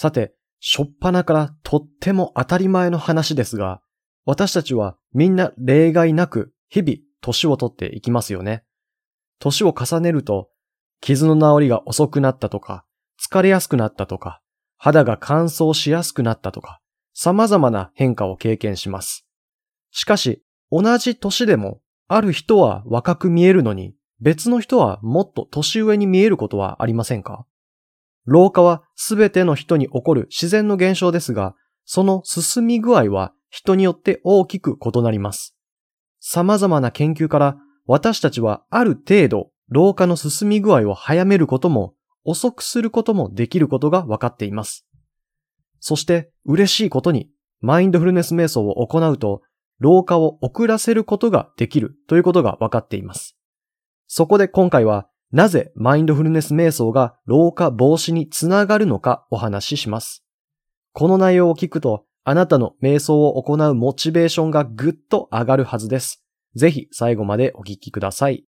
さて、しょっぱなからとっても当たり前の話ですが、私たちはみんな例外なく日々年を取っていきますよね。年を重ねると、傷の治りが遅くなったとか、疲れやすくなったとか、肌が乾燥しやすくなったとか、様々な変化を経験します。しかし、同じ年でも、ある人は若く見えるのに、別の人はもっと年上に見えることはありませんか？老化はすべての人に起こる自然の現象ですが、その進み具合は人によって大きく異なります。様々な研究から私たちはある程度老化の進み具合を早めることも遅くすることもできることが分かっています。そして嬉しいことにマインドフルネス瞑想を行うと老化を遅らせることができるということが分かっています。そこで今回はなぜマインドフルネス瞑想が老化防止につながるのかお話しします。この内容を聞くとあなたの瞑想を行うモチベーションがぐっと上がるはずです。ぜひ最後までお聞きください。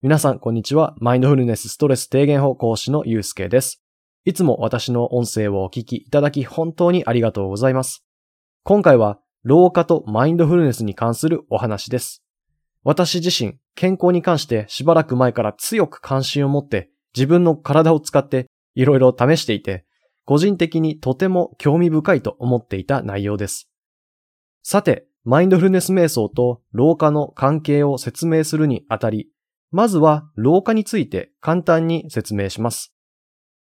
皆さんこんにちは。マインドフルネスストレス低減法講師のゆうすけです。いつも私の音声をお聞きいただき本当にありがとうございます。今回は老化とマインドフルネスに関するお話です。私自身、健康に関してしばらく前から強く関心を持って自分の体を使っていろいろ試していて、個人的にとても興味深いと思っていた内容です。さて、マインドフルネス瞑想と老化の関係を説明するにあたり、まずは老化について簡単に説明します。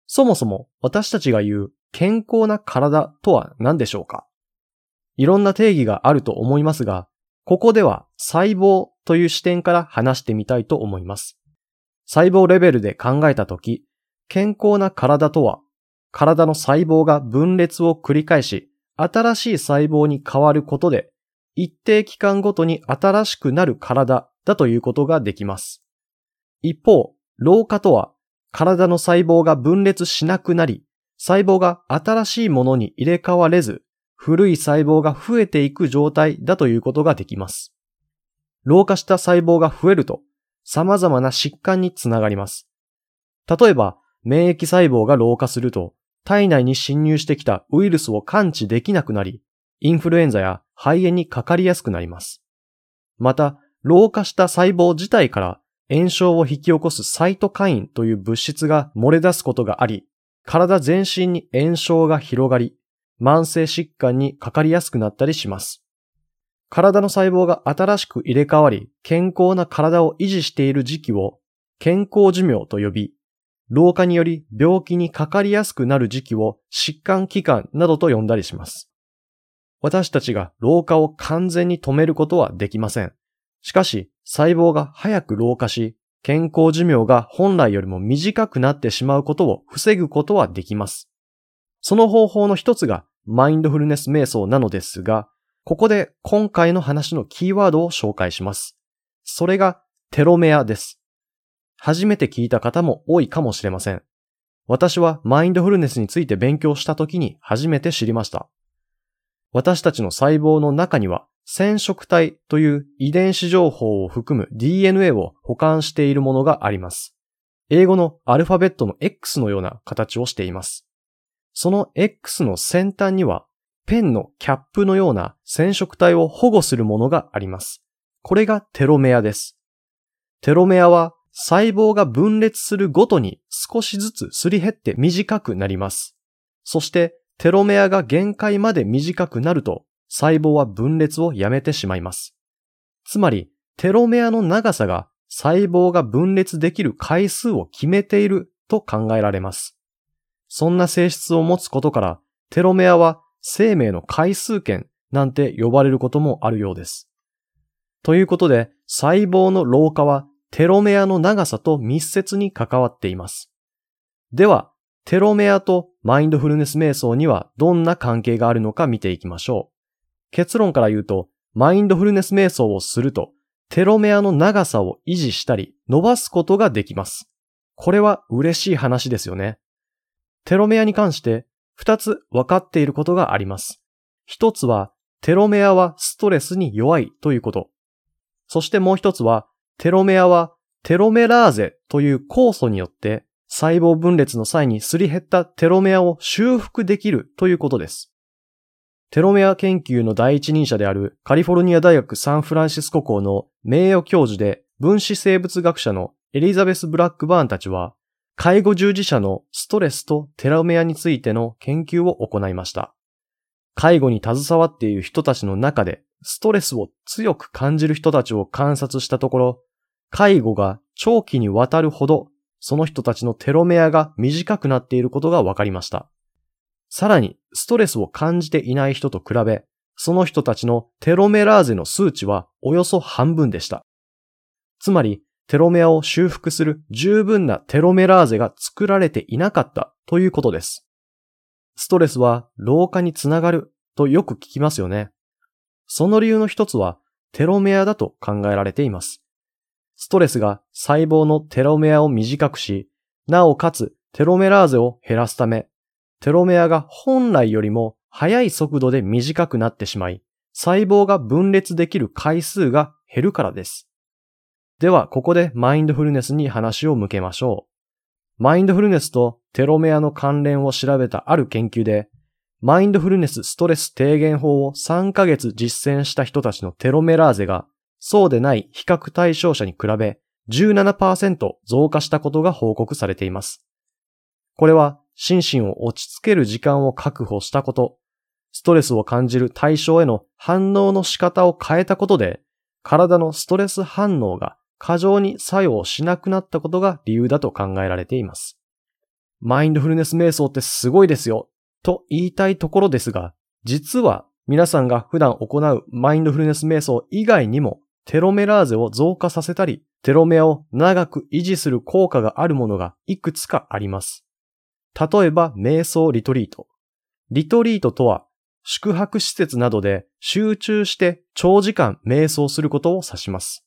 そもそも私たちが言う健康な体とは何でしょうか？いろんな定義があると思いますが、ここでは細胞という視点から話してみたいと思います。細胞レベルで考えたとき、健康な体とは、体の細胞が分裂を繰り返し、新しい細胞に変わることで、一定期間ごとに新しくなる体だということができます。一方、老化とは、体の細胞が分裂しなくなり、細胞が新しいものに入れ替われず、古い細胞が増えていく状態だということができます。老化した細胞が増えると様々な疾患につながります。例えば、免疫細胞が老化すると体内に侵入してきたウイルスを感知できなくなり、インフルエンザや肺炎にかかりやすくなります。また、老化した細胞自体から炎症を引き起こすサイトカインという物質が漏れ出すことがあり、体全身に炎症が広がり、慢性疾患にかかりやすくなったりします。体の細胞が新しく入れ替わり、健康な体を維持している時期を健康寿命と呼び、老化により病気にかかりやすくなる時期を疾患期間などと呼んだりします。私たちが老化を完全に止めることはできません。しかし、細胞が早く老化し、健康寿命が本来よりも短くなってしまうことを防ぐことはできます。その方法の一つがマインドフルネス瞑想なのですが、ここで今回の話のキーワードを紹介します。それがテロメアです。初めて聞いた方も多いかもしれません。私はマインドフルネスについて勉強した時に初めて知りました。私たちの細胞の中には染色体という遺伝子情報を含む DNA を保管しているものがあります。英語のアルファベットの X のような形をしています。その X の先端にはペンのキャップのような染色体を保護するものがあります。これがテロメアです。テロメアは細胞が分裂するごとに少しずつすり減って短くなります。そしてテロメアが限界まで短くなると細胞は分裂をやめてしまいます。つまりテロメアの長さが細胞が分裂できる回数を決めていると考えられます。そんな性質を持つことから、テロメアは生命の回数圏なんて呼ばれることもあるようです。ということで、細胞の老化はテロメアの長さと密接に関わっています。では、テロメアとマインドフルネス瞑想にはどんな関係があるのか見ていきましょう。結論から言うと、マインドフルネス瞑想をすると、テロメアの長さを維持したり伸ばすことができます。これは嬉しい話ですよね。テロメアに関して二つ分かっていることがあります。一つは、テロメアはストレスに弱いということ。そしてもう一つは、テロメアはテロメラーゼという酵素によって細胞分裂の際にすり減ったテロメアを修復できるということです。テロメア研究の第一人者であるカリフォルニア大学サンフランシスコ校の名誉教授で分子生物学者のエリザベス・ブラックバーンたちは、介護従事者のストレスとテロメアについての研究を行いました。介護に携わっている人たちの中で、ストレスを強く感じる人たちを観察したところ、介護が長期にわたるほど、その人たちのテロメアが短くなっていることが分かりました。さらに、ストレスを感じていない人と比べ、その人たちのテロメラーゼの数値はおよそ半分でした。つまり、テロメアを修復する十分なテロメラーゼが作られていなかったということです。ストレスは老化につながるとよく聞きますよね。その理由の一つはテロメアだと考えられています。ストレスが細胞のテロメアを短くし、なおかつテロメラーゼを減らすため、テロメアが本来よりも速い速度で短くなってしまい、細胞が分裂できる回数が減るからです。では、ここでマインドフルネスに話を向けましょう。マインドフルネスとテロメアの関連を調べたある研究で、マインドフルネスストレス低減法を3ヶ月実践した人たちのテロメラーゼが、そうでない比較対象者に比べ17%増加したことが報告されています。これは心身を落ち着ける時間を確保したこと、ストレスを感じる対象への反応の仕方を変えたことで、体のストレス反応が過剰に作用しなくなったことが理由だと考えられています。マインドフルネス瞑想ってすごいですよと言いたいところですが、実は皆さんが普段行うマインドフルネス瞑想以外にもテロメラーゼを増加させたり、テロメアを長く維持する効果があるものがいくつかあります。例えば、瞑想リトリート。リトリートとは、宿泊施設などで集中して長時間瞑想することを指します。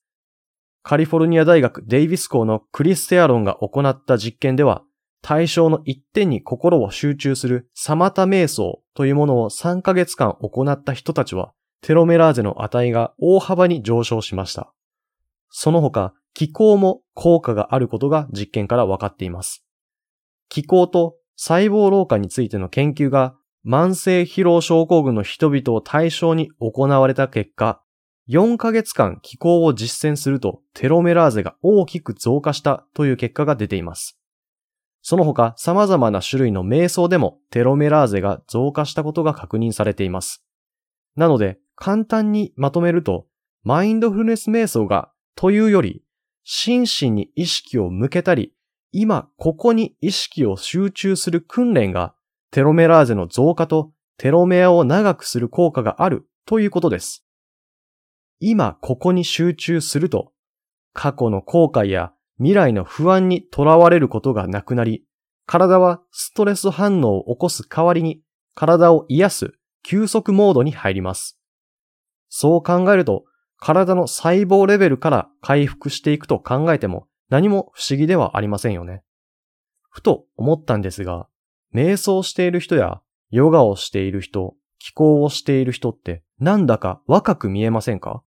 カリフォルニア大学デイビス校のクリステアロンが行った実験では、対象の一点に心を集中するサマタ瞑想というものを3ヶ月間行った人たちは、テロメラーゼの値が大幅に上昇しました。その他、気候も効果があることが実験から分かっています。気候と細胞老化についての研究が慢性疲労症候群の人々を対象に行われた結果、4ヶ月間気候を実践するとテロメラーゼが大きく増加したという結果が出ています。その他様々な種類の瞑想でもテロメラーゼが増加したことが確認されています。なので簡単にまとめると、マインドフルネス瞑想がというより、心身に意識を向けたり、今ここに意識を集中する訓練がテロメラーゼの増加とテロメアを長くする効果があるということです。今ここに集中すると、過去の後悔や未来の不安にとらわれることがなくなり、体はストレス反応を起こす代わりに体を癒す休息モードに入ります。そう考えると、体の細胞レベルから回復していくと考えても何も不思議ではありませんよね。ふと思ったんですが、瞑想している人やヨガをしている人、気候をしている人ってなんだか若く見えませんか？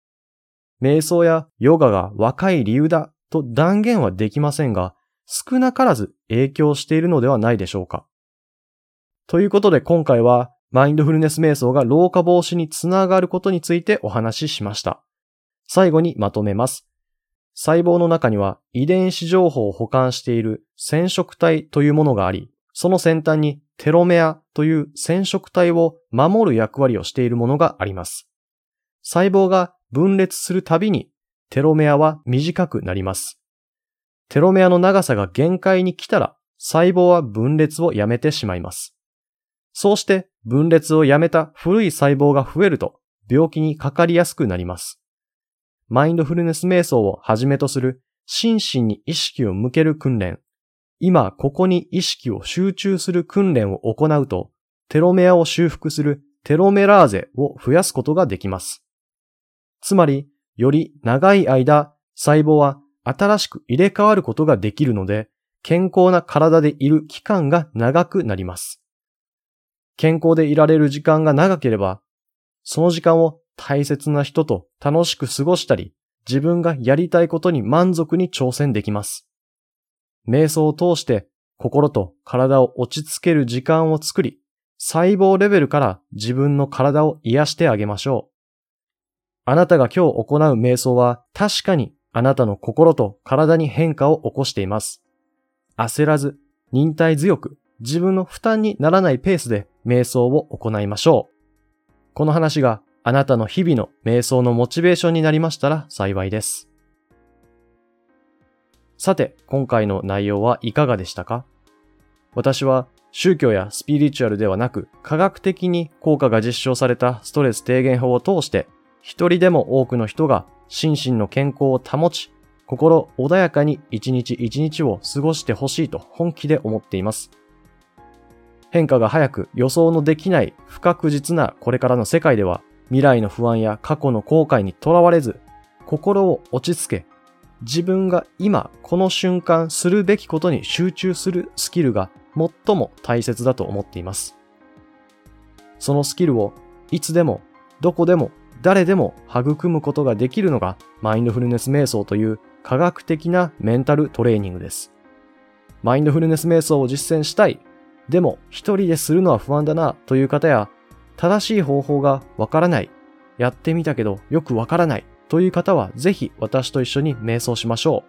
瞑想やヨガが若い理由だと断言はできませんが、少なからず影響しているのではないでしょうか。ということで今回はマインドフルネス瞑想が老化防止につながることについてお話ししました。最後にまとめます。細胞の中には遺伝子情報を保管している染色体というものがあり、その先端にテロメアという染色体を守る役割をしているものがあります。細胞が分裂するたびにテロメアは短くなります。テロメアの長さが限界に来たら細胞は分裂をやめてしまいます。そうして分裂をやめた古い細胞が増えると病気にかかりやすくなります。マインドフルネス瞑想をはじめとする心身に意識を向ける訓練、今ここに意識を集中する訓練を行うと、テロメアを修復するテロメラーゼを増やすことができます。つまり、より長い間、細胞は新しく入れ替わることができるので、健康な体でいる期間が長くなります。健康でいられる時間が長ければ、その時間を大切な人と楽しく過ごしたり、自分がやりたいことに満足に挑戦できます。瞑想を通して心と体を落ち着ける時間を作り、細胞レベルから自分の体を癒してあげましょう。あなたが今日行う瞑想は確かにあなたの心と体に変化を起こしています。焦らず、忍耐強く、自分の負担にならないペースで瞑想を行いましょう。この話があなたの日々の瞑想のモチベーションになりましたら幸いです。さて、今回の内容はいかがでしたか？私は宗教やスピリチュアルではなく科学的に効果が実証されたストレス低減法を通して一人でも多くの人が心身の健康を保ち心穏やかに一日一日を過ごしてほしいと本気で思っています。変化が早く予想のできない不確実なこれからの世界では未来の不安や過去の後悔にとらわれず心を落ち着け自分が今この瞬間するべきことに集中するスキルが最も大切だと思っています。そのスキルをいつでもどこでも誰でも育むことができるのがマインドフルネス瞑想という科学的なメンタルトレーニングです。マインドフルネス瞑想を実践したい。でも一人でするのは不安だなという方や正しい方法がわからない。やってみたけどよくわからないという方はぜひ私と一緒に瞑想しましょ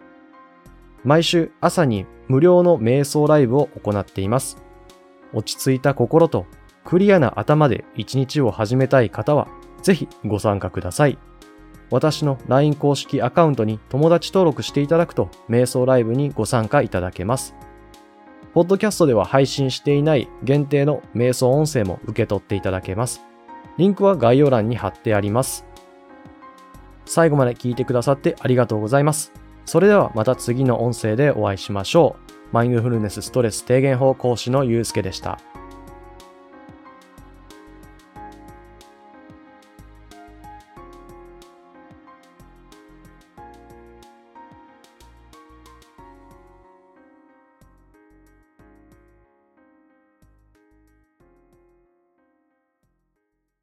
う。毎週朝に無料の瞑想ライブを行っています。落ち着いた心とクリアな頭で一日を始めたい方はぜひご参加ください。私の LINE 公式アカウントに友達登録していただくと、瞑想ライブにご参加いただけます。ポッドキャストでは配信していない限定の瞑想音声も受け取っていただけます。リンクは概要欄に貼ってあります。最後まで聞いてくださってありがとうございます。それではまた次の音声でお会いしましょう。マインドフルネスストレス低減法講師のゆうすけでした。